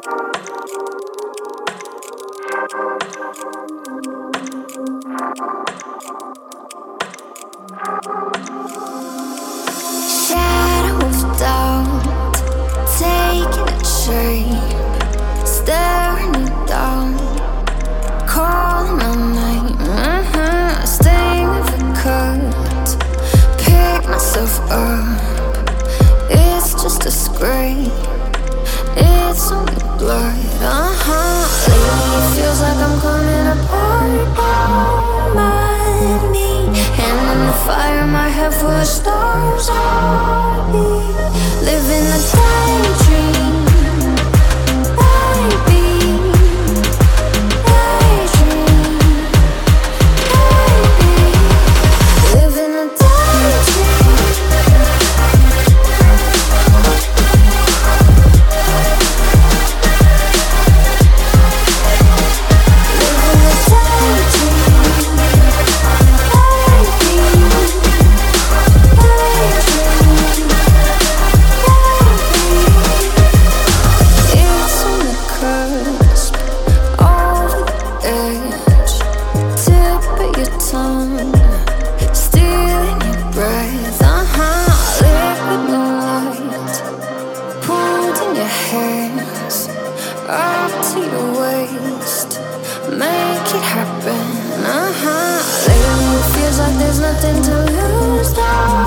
Shadows don't take a shape. I have for stars I'll be living the time up to your waist. Make it happen, uh huh. It feels like there's nothing to lose now.